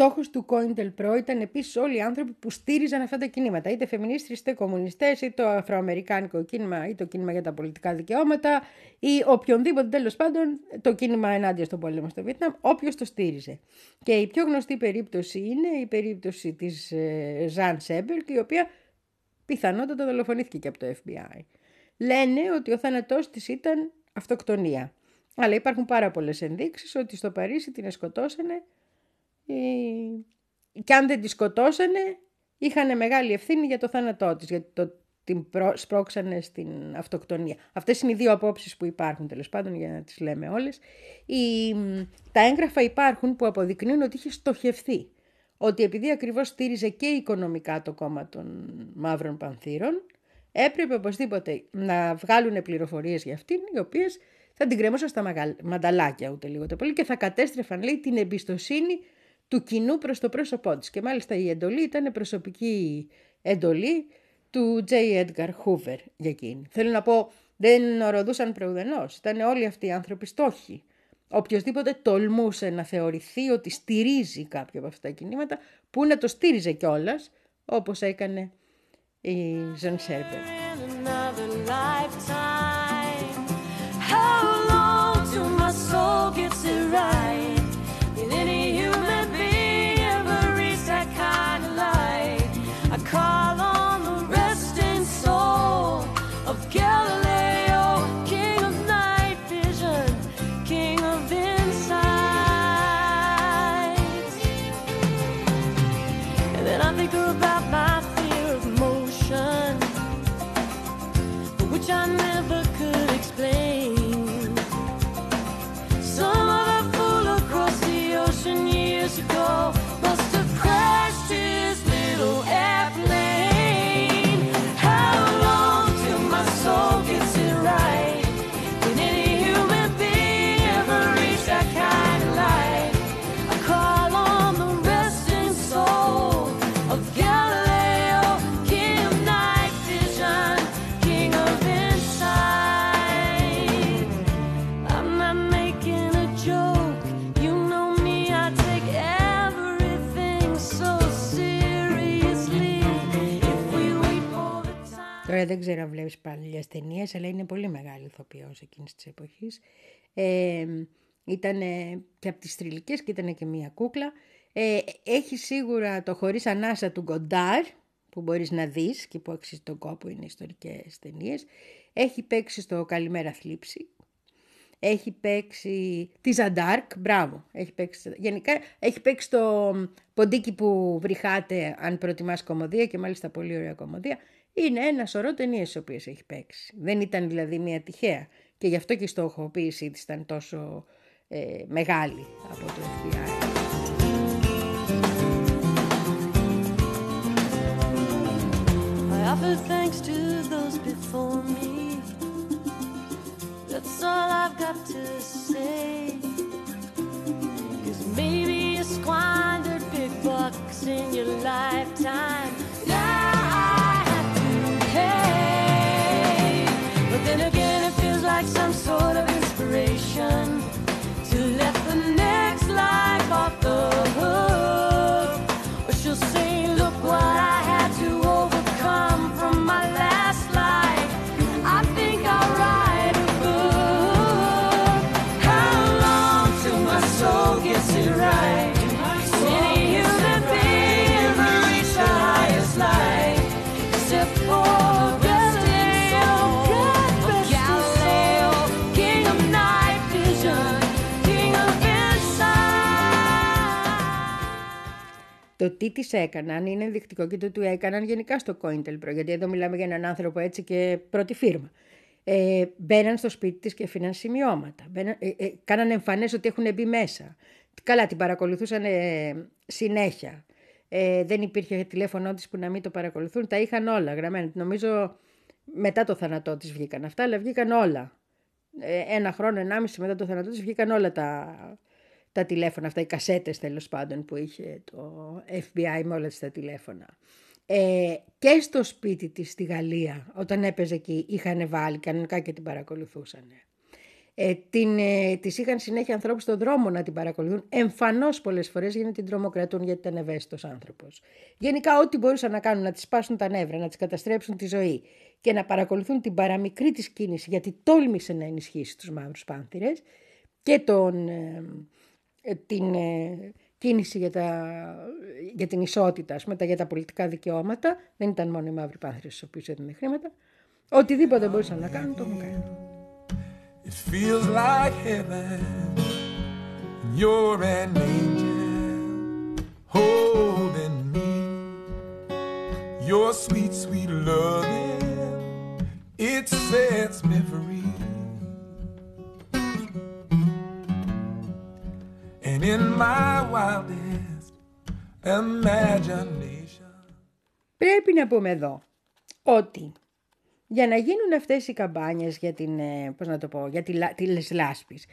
Στόχος του COINTELPRO ήταν επίσης όλοι οι άνθρωποι που στήριζαν αυτά τα κινήματα, είτε φεμινίστρες, είτε κομμουνιστές, είτε το αφροαμερικάνικο κίνημα, ή το κίνημα για τα πολιτικά δικαιώματα, ή οποιονδήποτε τέλος πάντων το κίνημα ενάντια στον πόλεμο στο Βιετνάμ, όποιος το στήριζε. Και η πιο γνωστή περίπτωση είναι η περίπτωση της ε, Ζαν Σέμπερκ, η οποία πιθανότατα δολοφονήθηκε και από το FBI. Λένε ότι ο θάνατός της ήταν αυτοκτονία. Αλλά υπάρχουν πάρα πολλές ενδείξεις ότι στο Παρίσι την σκοτώσανε ε, και αν δεν τη σκοτώσανε είχαν μεγάλη ευθύνη για το θάνατό της, γιατί το, την προ- σπρώξανε στην αυτοκτονία. Αυτές είναι οι δύο απόψεις που υπάρχουν τέλος πάντων για να τις λέμε όλες. Οι, μ, τα έγγραφα υπάρχουν που αποδεικνύουν ότι είχε στοχευθεί. Ότι επειδή ακριβώς στήριζε και οικονομικά το κόμμα των μαύρων πανθύρων, έπρεπε οπωσδήποτε να βγάλουν πληροφορίες για αυτήν, οι οποίες θα την κρέμωσαν στα μαγαλ- μανταλάκια ούτε λίγο το πολύ και θα κατέστρεφαν λέει την εμπιστοσύνη του κοινού προς το πρόσωπό της. Και μάλιστα η εντολή ήταν προσωπική εντολή του J. Edgar Hoover για εκείνη. Θέλω να πω, δεν οροδούσαν προουδενός. Ήταν όλοι αυτοί οι άνθρωποι στόχοι. Οποιοςδήποτε τολμούσε να θεωρηθεί ότι στηρίζει κάποιο από αυτά τα κινήματα, που να το στήριζε κιόλας, όπως έκανε η Ζαν Σέρμπερ. Δεν ξέρω αν βλέπεις παλιές ταινίες, αλλά είναι πολύ μεγάλη ηθοποιός εκείνης της εποχής. Ε, ήταν και από τις θρηλυκές και ήταν και μία κούκλα. Ε, έχει σίγουρα το χωρίς ανάσα του Γκοντάρ, που μπορείς να δεις και που αξίζει τον κόπο, είναι ιστορικές ταινίες. Έχει παίξει στο Καλημέρα Θλίψη. Έχει παίξει τη Ζαντάρκ, μπράβο. Έχει παίξει, γενικά έχει παίξει το ποντίκι που βρυχάτε αν προτιμάς κομμωδία και μάλιστα πολύ ωραία κομμωδία. Είναι ένα σωρό ταινίες τι οποίες έχει παίξει. Δεν ήταν δηλαδή μια τυχαία. Και γι' αυτό και η στοχοποίησή της ήταν τόσο ε, μεγάλη από το FBI. I offer thanks to those before me. That's all I've got to say. Cause maybe you squandered big bucks in your lifetime. Some sort of Το τι της έκαναν είναι ενδεικτικό και το τι έκαναν γενικά στο Cointelpro, γιατί εδώ μιλάμε για έναν άνθρωπο έτσι και πρώτη φίρμα. Ε, μπαίναν στο σπίτι της και αφήναν σημειώματα. Μπαίναν, ε, ε, κάναν εμφανές ότι έχουν μπει μέσα. Καλά, την παρακολουθούσαν ε, συνέχεια. Ε, δεν υπήρχε τηλέφωνο της που να μην το παρακολουθούν. Τα είχαν όλα γραμμένα. Νομίζω μετά το θάνατό της βγήκαν αυτά, αλλά βγήκαν όλα. Ε, ένα χρόνο, ενάμιση μετά το θάνατό της βγήκαν όλα τα, τα τηλέφωνα αυτά, οι κασέτες τέλος πάντων που είχε το FBI με όλα τις τα τηλέφωνα. Ε, και στο σπίτι της στη Γαλλία, όταν έπαιζε εκεί, είχαν βάλει κανονικά και την παρακολουθούσαν. Ε, την, ε, της είχαν συνέχεια ανθρώπους στον δρόμο να την παρακολουθούν. Εμφανώς πολλές φορές για να την τρομοκρατούν γιατί ήταν ευαίσθητος άνθρωπος. Γενικά ό,τι μπορούσαν να κάνουν, να της σπάσουν τα νεύρα, να της καταστρέψουν τη ζωή και να παρακολουθούν την παραμικρή της κίνηση γιατί τόλμησε να ενισχύσει τους μαύρους πάνθυρες και τον, ε, ε, την ε, κίνηση για, τα, για την ισότητα, ας πούμε, τα- για τα πολιτικά δικαιώματα. Δεν ήταν μόνο οι μαύροι πάνθυρες στους οποίους έδινε χρήματα. Οτιδήποτε μπορούσαν να κάνουν, το έχουν κάνει. It feels like heaven. You're an angel holding me. Your sweet, sweet loving, it sets me free. And in my wildest imagination. Πρέπει να πούμε εδώ ότι για να γίνουν αυτές οι καμπάνιες για την, ε, πώς να το πω, για τη, λα- τις λάσπεις,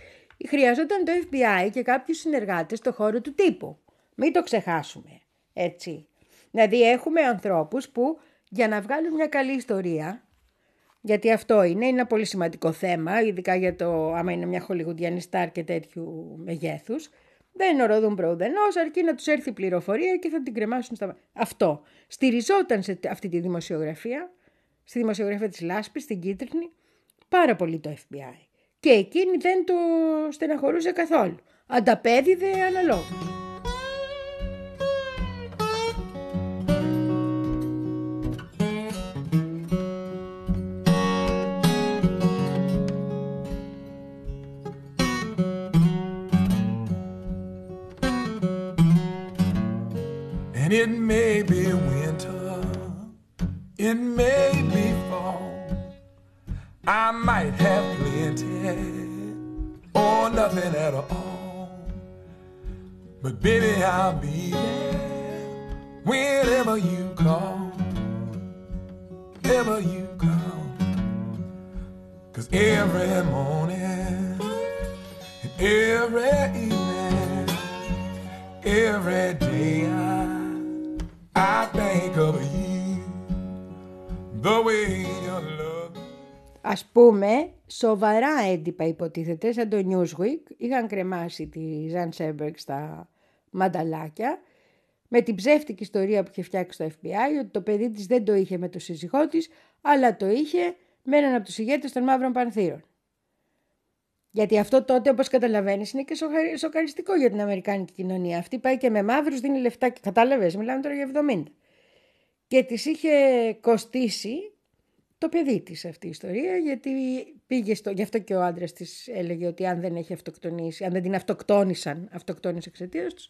χρειαζόταν το FBI και κάποιους συνεργάτες στο χώρο του τύπου. Μην το ξεχάσουμε, έτσι. Δηλαδή έχουμε ανθρώπους που για να βγάλουν μια καλή ιστορία, γιατί αυτό είναι, είναι ένα πολύ σημαντικό θέμα, ειδικά για το άμα είναι μια χολιγουδιανή στάρ και τέτοιου μεγέθους, δεν οροδούν προουδενός, αρκεί να τους έρθει η πληροφορία και θα την κρεμάσουν στα... Αυτό. Στηριζόταν σε αυτή τη δημοσιογραφία, στη δημοσιογραφία της Λάσπης, στην Κίτρινη, πάρα πολύ το FBI. Και εκείνη δεν το στεναχωρούσε καθόλου. Ανταπέδιδε αναλόγως. But baby, I'll be there whenever you call. Ever you call. Cause every morning and every evening Every day I, I think of you, the way you love me. Ας πούμε, σοβαρά έντυπα υποτίθεται, σαν το Newsweek, είχαν κρεμάσει τη Ζαν Σέμπεργκ στα μανταλάκια, με την ψεύτικη ιστορία που είχε φτιάξει το FBI, ότι το παιδί της δεν το είχε με το σύζυγό της, αλλά το είχε με έναν από τους ηγέτες των Μαύρων Πανθύρων. Γιατί αυτό τότε, όπως καταλαβαίνεις, είναι και σοχα- σοκαριστικό για την Αμερικάνικη κοινωνία. Αυτή πάει και με μαύρους, δίνει λεφτά. και- Κατάλαβες, μιλάμε τώρα για 70. Και της είχε κοστίσει το παιδί της αυτή η ιστορία, γιατί πήγε στο... Γι' αυτό και ο άντρας της έλεγε ότι αν δεν έχει αυτοκτονήσει, αν δεν την αυτοκτόνησαν, αυτοκτόνησε εξαιτίας τους,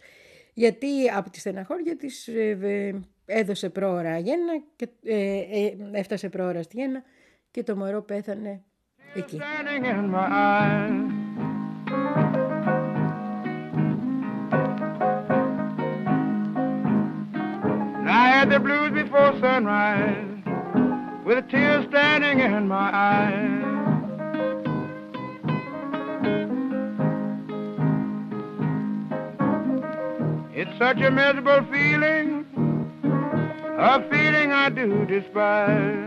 γιατί από τη στεναχώρια της ε, ε, έδωσε πρόωρα γέννα και ε, ε, έφτασε πρόωρα στη γέννα και το μωρό πέθανε εκεί. Standing in my eyes. And I had the blues before sunrise, with tears standing in my eyes. It's such a miserable feeling, a feeling I do despise.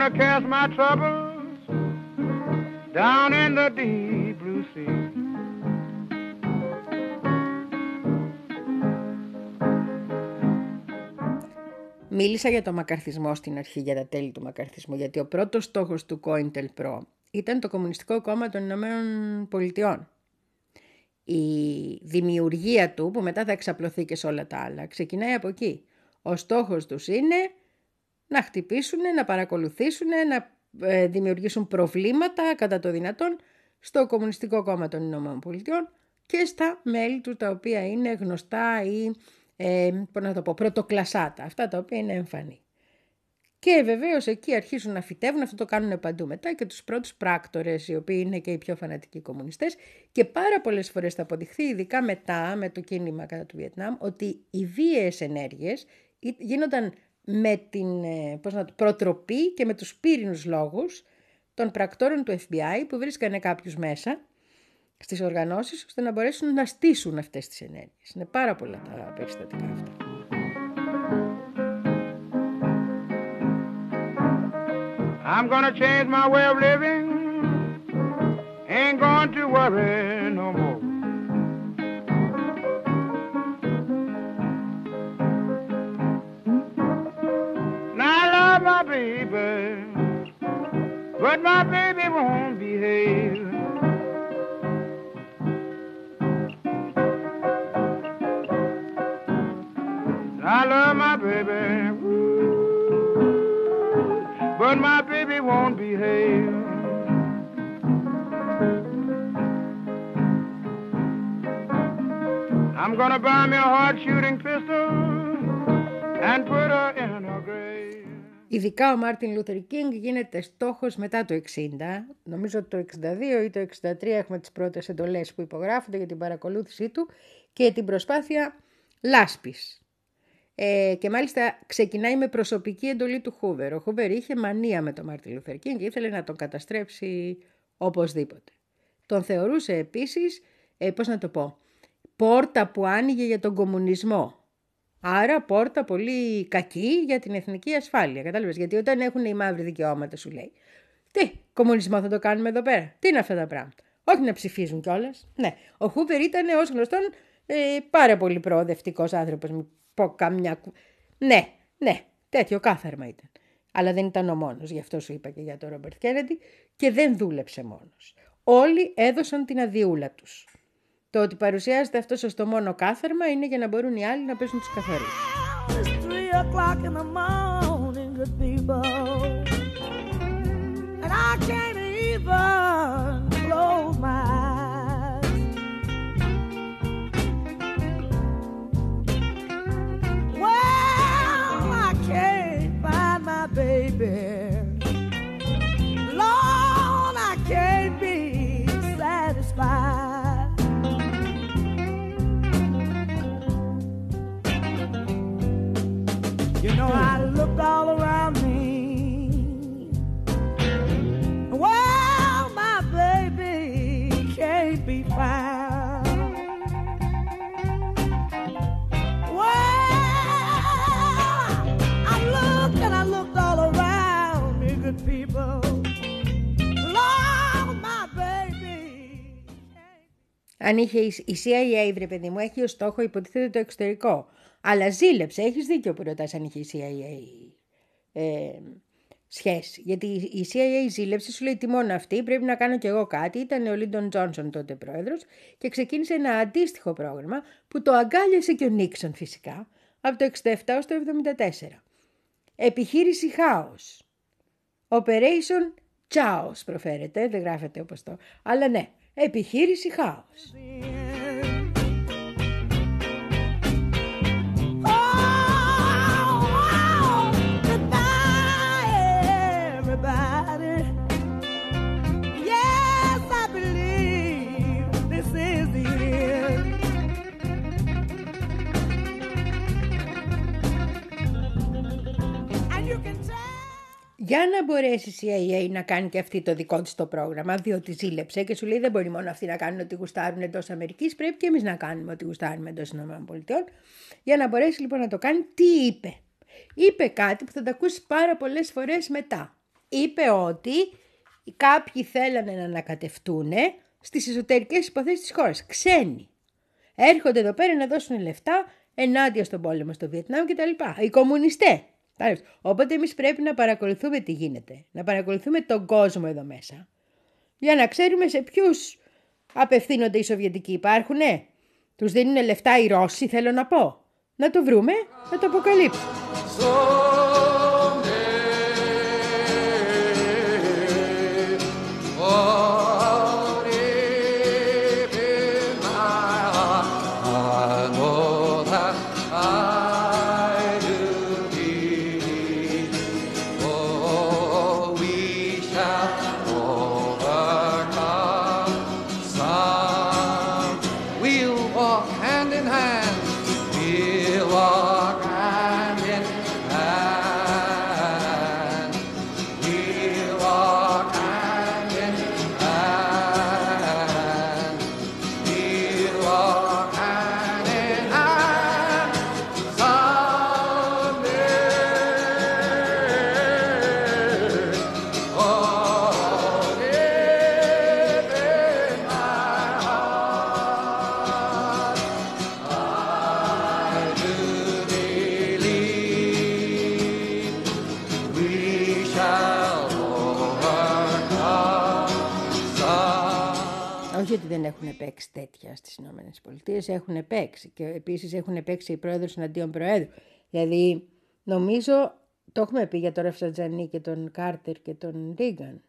Gonna cast my troubles down in the deep blue sea. Μίλησα για το μακαρθισμό στην αρχή, για τα τέλη του μακαρθισμού, γιατί ο πρώτος στόχος του COINTELPRO ήταν το Κομμουνιστικό Κόμμα των Ηνωμένων Πολιτειών. Η δημιουργία του, που μετά θα εξαπλωθεί και σε όλα τα άλλα, ξεκινάει από εκεί. Ο στόχος τους είναι να χτυπήσουν, να παρακολουθήσουν, να ε, δημιουργήσουν προβλήματα κατά το δυνατόν στο Κομμουνιστικό Κόμμα των Ηνωμένων Πολιτειών και στα μέλη του τα οποία είναι γνωστά ή ε, πώς να το πω, πρωτοκλασάτα, αυτά τα οποία είναι εμφανή. Και βεβαίως εκεί αρχίζουν να φυτεύουν, αυτό το κάνουν παντού μετά και τους πρώτους πράκτορες οι οποίοι είναι και οι πιο φανατικοί κομμουνιστές και πάρα πολλές φορές θα αποδειχθεί ειδικά μετά με το κίνημα κατά του Βιετνάμ ότι οι βίαιες ενέργειες ή- γίνονταν με την ε, πώς να το, προτροπή και με τους πύρινους λόγους των πρακτόρων του FBI που βρίσκανε κάποιους μέσα στις οργανώσεις ώστε να μπορέσουν να στήσουν αυτές τις ενέργειες. Είναι πάρα πολλά τα περιστατικά αυτά. I'm gonna change my way of living. Ain't going to worry no more. Love my baby, but my baby won't behave. I love my baby, but my baby won't behave. I'm gonna buy me a hard shooting pistol and put her. Ειδικά ο Μάρτιν Λούθερ Κίνγκ γίνεται στόχος μετά το 60. Νομίζω το 62 ή το 63 έχουμε τις πρώτες εντολές που υπογράφονται για την παρακολούθησή του και την προσπάθεια λάσπης. Ε, και μάλιστα ξεκινάει με προσωπική εντολή του Χούβερ. Ο Χούβερ είχε μανία με τον Μάρτιν Λούθερ Κίνγκ και ήθελε να τον καταστρέψει οπωσδήποτε. Τον θεωρούσε επίσης, ε, πώς να το πω, πόρτα που άνοιγε για τον κομμουνισμό. Άρα πόρτα πολύ κακή για την εθνική ασφάλεια. Κατάλαβες, γιατί όταν έχουν οι μαύροι δικαιώματα σου λέει. Τι, κομμουνισμό θα το κάνουμε εδώ πέρα; Τι είναι αυτά τα πράγματα; Όχι να ψηφίζουν κιόλας. Ναι, ο Χούπερ ήταν ως γνωστόν ε, πάρα πολύ προοδευτικός άνθρωπος. Μην πω καμιά. κου- Ναι, ναι, τέτοιο κάθαρμα ήταν. Αλλά δεν ήταν ο μόνος. Γι' αυτό σου είπα και για τον Ρόμπερτ Κέννεντι και δεν δούλεψε μόνος. Όλοι έδωσαν την αδειούλα τους. Το ότι παρουσιάζεται αυτό ω το μόνο κάθαρμα είναι για να μπορούν οι άλλοι να παίζουν τους καθαρούς. It's Αν είχε η η CIA, βρε παιδί μου, έχει ως στόχο υποτίθεται το εξωτερικό. Αλλά ζήλεψε, έχεις δίκιο που ρωτάς αν είχε η CIA ε, σχέση. Γιατί η η CIA ζήλεψε, σου λέει τι μόνο αυτή, πρέπει να κάνω κι εγώ κάτι. Ήταν ο Λίντον Τζόνσον τότε πρόεδρος και ξεκίνησε ένα αντίστοιχο πρόγραμμα που το αγκάλιασε και ο Νίξον φυσικά από το 67 ως το 74. Επιχείρηση Χάος. Operation Chaos προφέρεται, δεν γράφεται όπως το. Αλλά ναι, επιχείρηση Χάος. Για να μπορέσεις η CIA να κάνει και αυτή το δικό της το πρόγραμμα, διότι ζήλεψε και σου λέει δεν μπορεί μόνο αυτοί να κάνουν ό,τι γουστάρουν εντός Αμερικής, πρέπει και εμείς να κάνουμε ό,τι γουστάρουμε εντός ΗΠΑ. Για να μπορέσει λοιπόν να το κάνει, τι είπε. Είπε κάτι που θα τα ακούσεις πάρα πολλές φορές μετά. Είπε ότι κάποιοι θέλανε να ανακατευτούν στις εσωτερικές υποθέσεις της χώρας. Ξένοι. Έρχονται εδώ πέρα να δώσουν λεφτά ενάντια στον πόλεμο στο Βιετνάμ κτλ. Οι κομμουνιστές. Κατάλαβες. Οπότε εμείς πρέπει να παρακολουθούμε τι γίνεται. Να παρακολουθούμε τον κόσμο εδώ μέσα. Για να ξέρουμε σε ποιους απευθύνονται οι Σοβιετικοί. Υπάρχουνε; Τους δίνουν λεφτά οι Ρώσοι, θέλω να πω. Να το βρούμε, να το αποκαλύψουμε. Παίξει τέτοια στις Ηνωμένες Πολιτείες, έχουν παίξει και επίσης έχουν παίξει οι πρόεδρος εναντίον προέδρου. Δηλαδή, νομίζω, το έχουμε πει για τον Ρεφσατζανί και τον Κάρτερ και τον Ρίγκαν.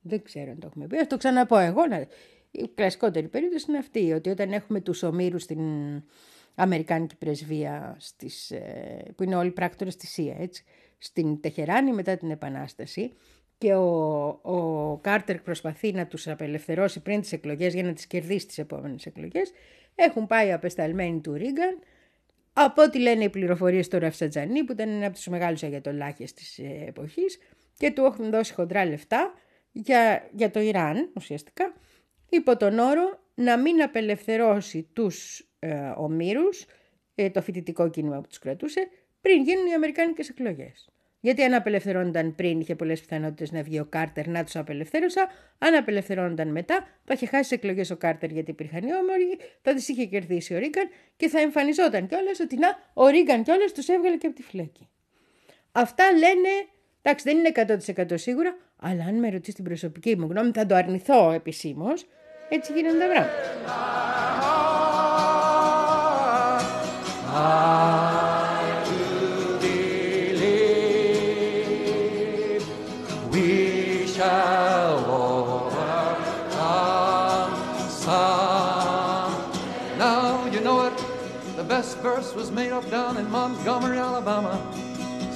Δεν ξέρω αν το έχουμε πει, ας το ξαναπώ εγώ. Να... Η κλασικότερη περίπτωση είναι αυτή, ότι όταν έχουμε τους ομήρους στην Αμερικάνικη πρεσβεία, στις, ε, που είναι όλοι πράκτορες της ΣΥΑ, έτσι, στην Τεχεράνη μετά την Επανάσταση, και ο, ο Κάρτερ προσπαθεί να τους απελευθερώσει πριν τις εκλογές για να τις κερδίσει τις επόμενες εκλογές, έχουν πάει απεσταλμένοι του Ρίγκαν, από ό,τι λένε οι πληροφορίες του Ραφσατζανί, που ήταν ένα από τους μεγάλους αγιατολάχες της ε, εποχής, και του έχουν δώσει χοντρά λεφτά για, για το Ιράν, ουσιαστικά, υπό τον όρο να μην απελευθερώσει τους ε, ομήρους, ε, το φοιτητικό κίνημα που τους κρατούσε, πριν γίνουν οι Αμερικάνικες εκλογές. Γιατί αν απελευθερώνονταν πριν, είχε πολλέ πιθανότητε να βγει ο Κάρτερ να του απελευθέρωσα. Αν απελευθερώνονταν μετά, θα είχε χάσει τι εκλογέ ο Κάρτερ γιατί υπήρχαν οι όμορφοι, θα τι είχε κερδίσει ο Ρίγκαν και θα εμφανιζόταν κιόλα ότι να, ο Ρίγκαν κιόλα του έβγαλε και από τη φλέκη. Αυτά λένε, εντάξει δεν είναι 100% σίγουρα, αλλά αν με ρωτήσει την προσωπική μου γνώμη θα το αρνηθώ επισήμω. Έτσι γίνονται τα πράγματα. Verse was made up down in Montgomery, Alabama.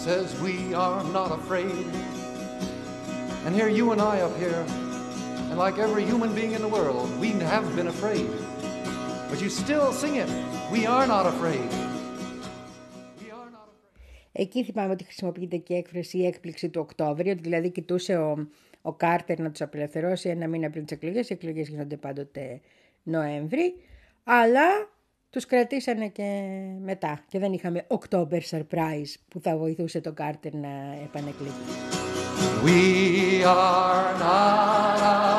Says we are not afraid. And here you and I up here, and like every human being in the world, we have been afraid. But you still sing it. We are not afraid. We are not afraid. Εκεί θυμάμαι ότι χρησιμοποιείται και η έκφραση η έκπληξη του Οκτώβρη, ότι δηλαδή κοιτούσε ο, ο Κάρτερ να τους απελευθερώσει ένα μήνα πριν τις εκλογές. Οι εκλογές γίνονται πάντοτε Νοέμβρη, αλλά τους κρατήσανε και μετά. Και δεν είχαμε October Surprise που θα βοηθούσε τον Κάρτερ να επανεκλεγεί. We are not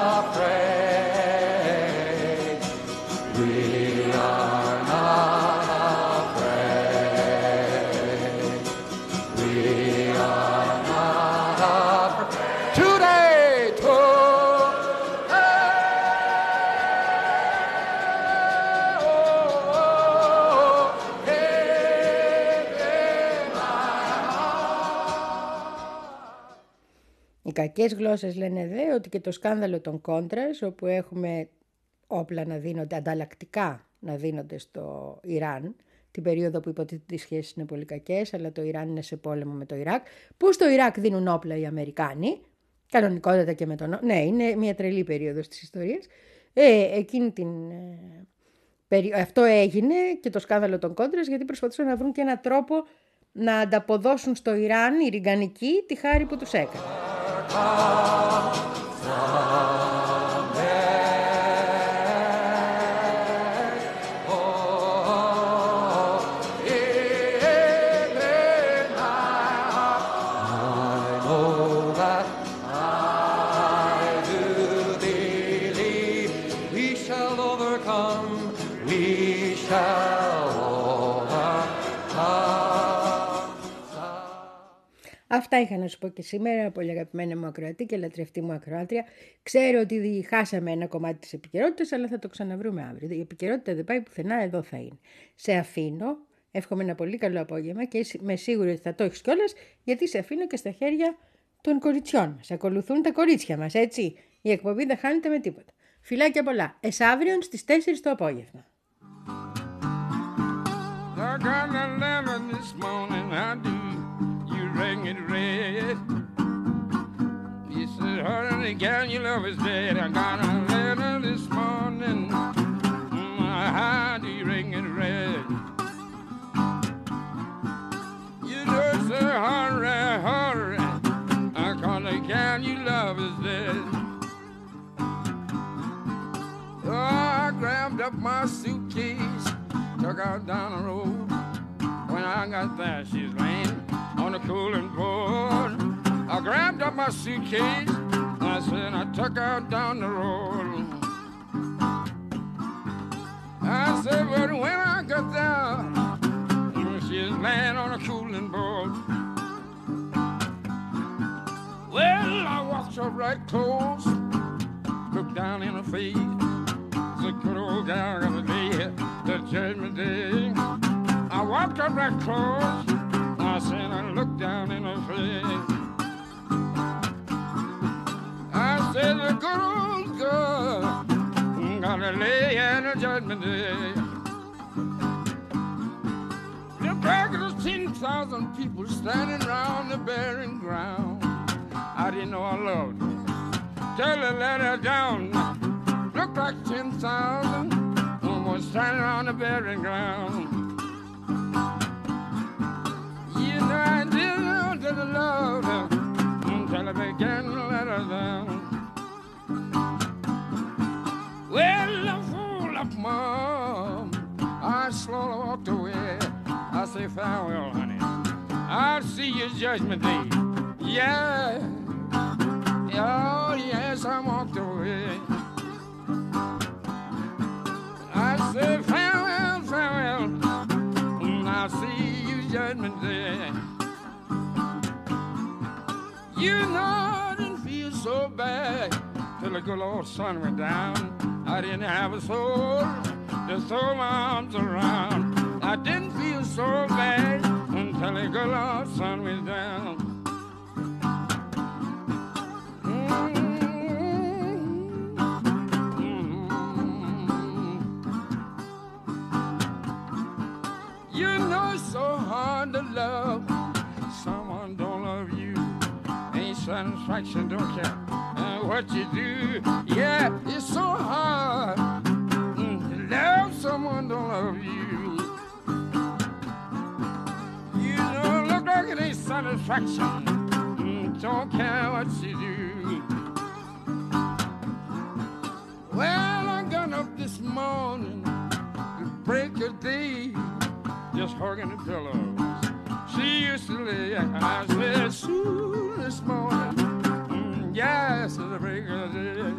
κακές γλώσσες λένε δε ότι και το σκάνδαλο των κόντρας, όπου έχουμε όπλα να δίνονται, ανταλλακτικά να δίνονται στο Ιράν, την περίοδο που υποτίθεται οι σχέσεις είναι πολύ κακές, αλλά το Ιράν είναι σε πόλεμο με το Ιράκ, που στο Ιράκ δίνουν όπλα οι Αμερικάνοι, κανονικότατα και με τον... Ναι, είναι μια τρελή περίοδος της ιστορίας. Ε, εκείνη την... ε, περι- Αυτό έγινε και το σκάνδαλο των κόντρας γιατί προσπαθούσαν να βρουν και έναν τρόπο να ανταποδώσουν στο Ιράν οι Ριγκανικοί τη χάρη που τους έκανε. power. Αυτά είχα να σου πω και σήμερα, πολύ αγαπημένη μου ακροατή και λατρευτή μου ακροάτρια. Ξέρω ότι χάσαμε ένα κομμάτι της επικαιρότητας, αλλά θα το ξαναβρούμε αύριο. Η επικαιρότητα δεν πάει πουθενά, εδώ θα είναι. Σε αφήνω, εύχομαι ένα πολύ καλό απόγευμα και εσύ- με σίγουρη ότι θα το έχεις κιόλας, γιατί σε αφήνω και στα χέρια των κοριτσιών μας. Ακολουθούν τα κορίτσια μας, έτσι. Η εκπομπή δεν χάνεται με τίποτα. Φιλάκια πολλά. Εσάβριον στις 4 το απόγευμα. I got a letter this morning, I do. You red. You said, honey, gal, your love is dead. I got a letter this morning. How do you ring it red? You just say, hurry, hurry. I call a gal, your love is dead. Oh, I grabbed up my suitcase, took out down the road. When I got there, she's laying on the cooling board. I grabbed up my suitcase, and I said, I took out down the road. I said, but when I got there, she's laying on a cooling board. Well, I walked her right close, looked down in her face. The good old gal gonna be the judgment day. I walked up right close. Said I looked down in her face. I said the good old girl gonna lay in the judgment day. Look back at ten thousand people standing around the burying ground. I didn't know I loved her. Tell her let her down. Looked like ten thousand almost standing around the burying ground. I that I loved her until I began to down. Well, I fool up, mom. I slowly walked away. I say farewell, honey. I'll see you judgment day. Yeah. Oh, yes, I walked away. I say farewell, farewell. I'll see you judgment day. You know I didn't feel so bad till the good old sun went down. I didn't have a soul to throw my arms around. I didn't feel so bad until the good old sun went down. Satisfaction, don't care uh, what you do. Yeah, it's so hard mm, love someone don't love you. You don't look like it ain't satisfaction. Mm, don't care what you do. Well, I got up this morning to break a day, just hugging the pillows. She used to lay, I said, soon this morning, the break of day.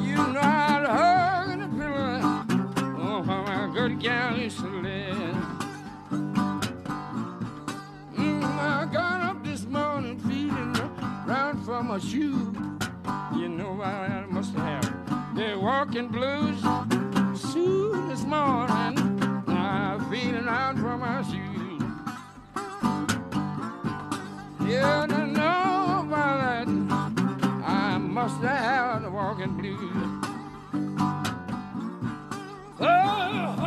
You know I'd hug the pillow. Oh, my good gal used to live. Mm, I got up this morning feeling round for my shoe. You know I must have. They're walking blues. Soon this morning, I'm feeling out for my shoes. I must have the walking blues. Oh.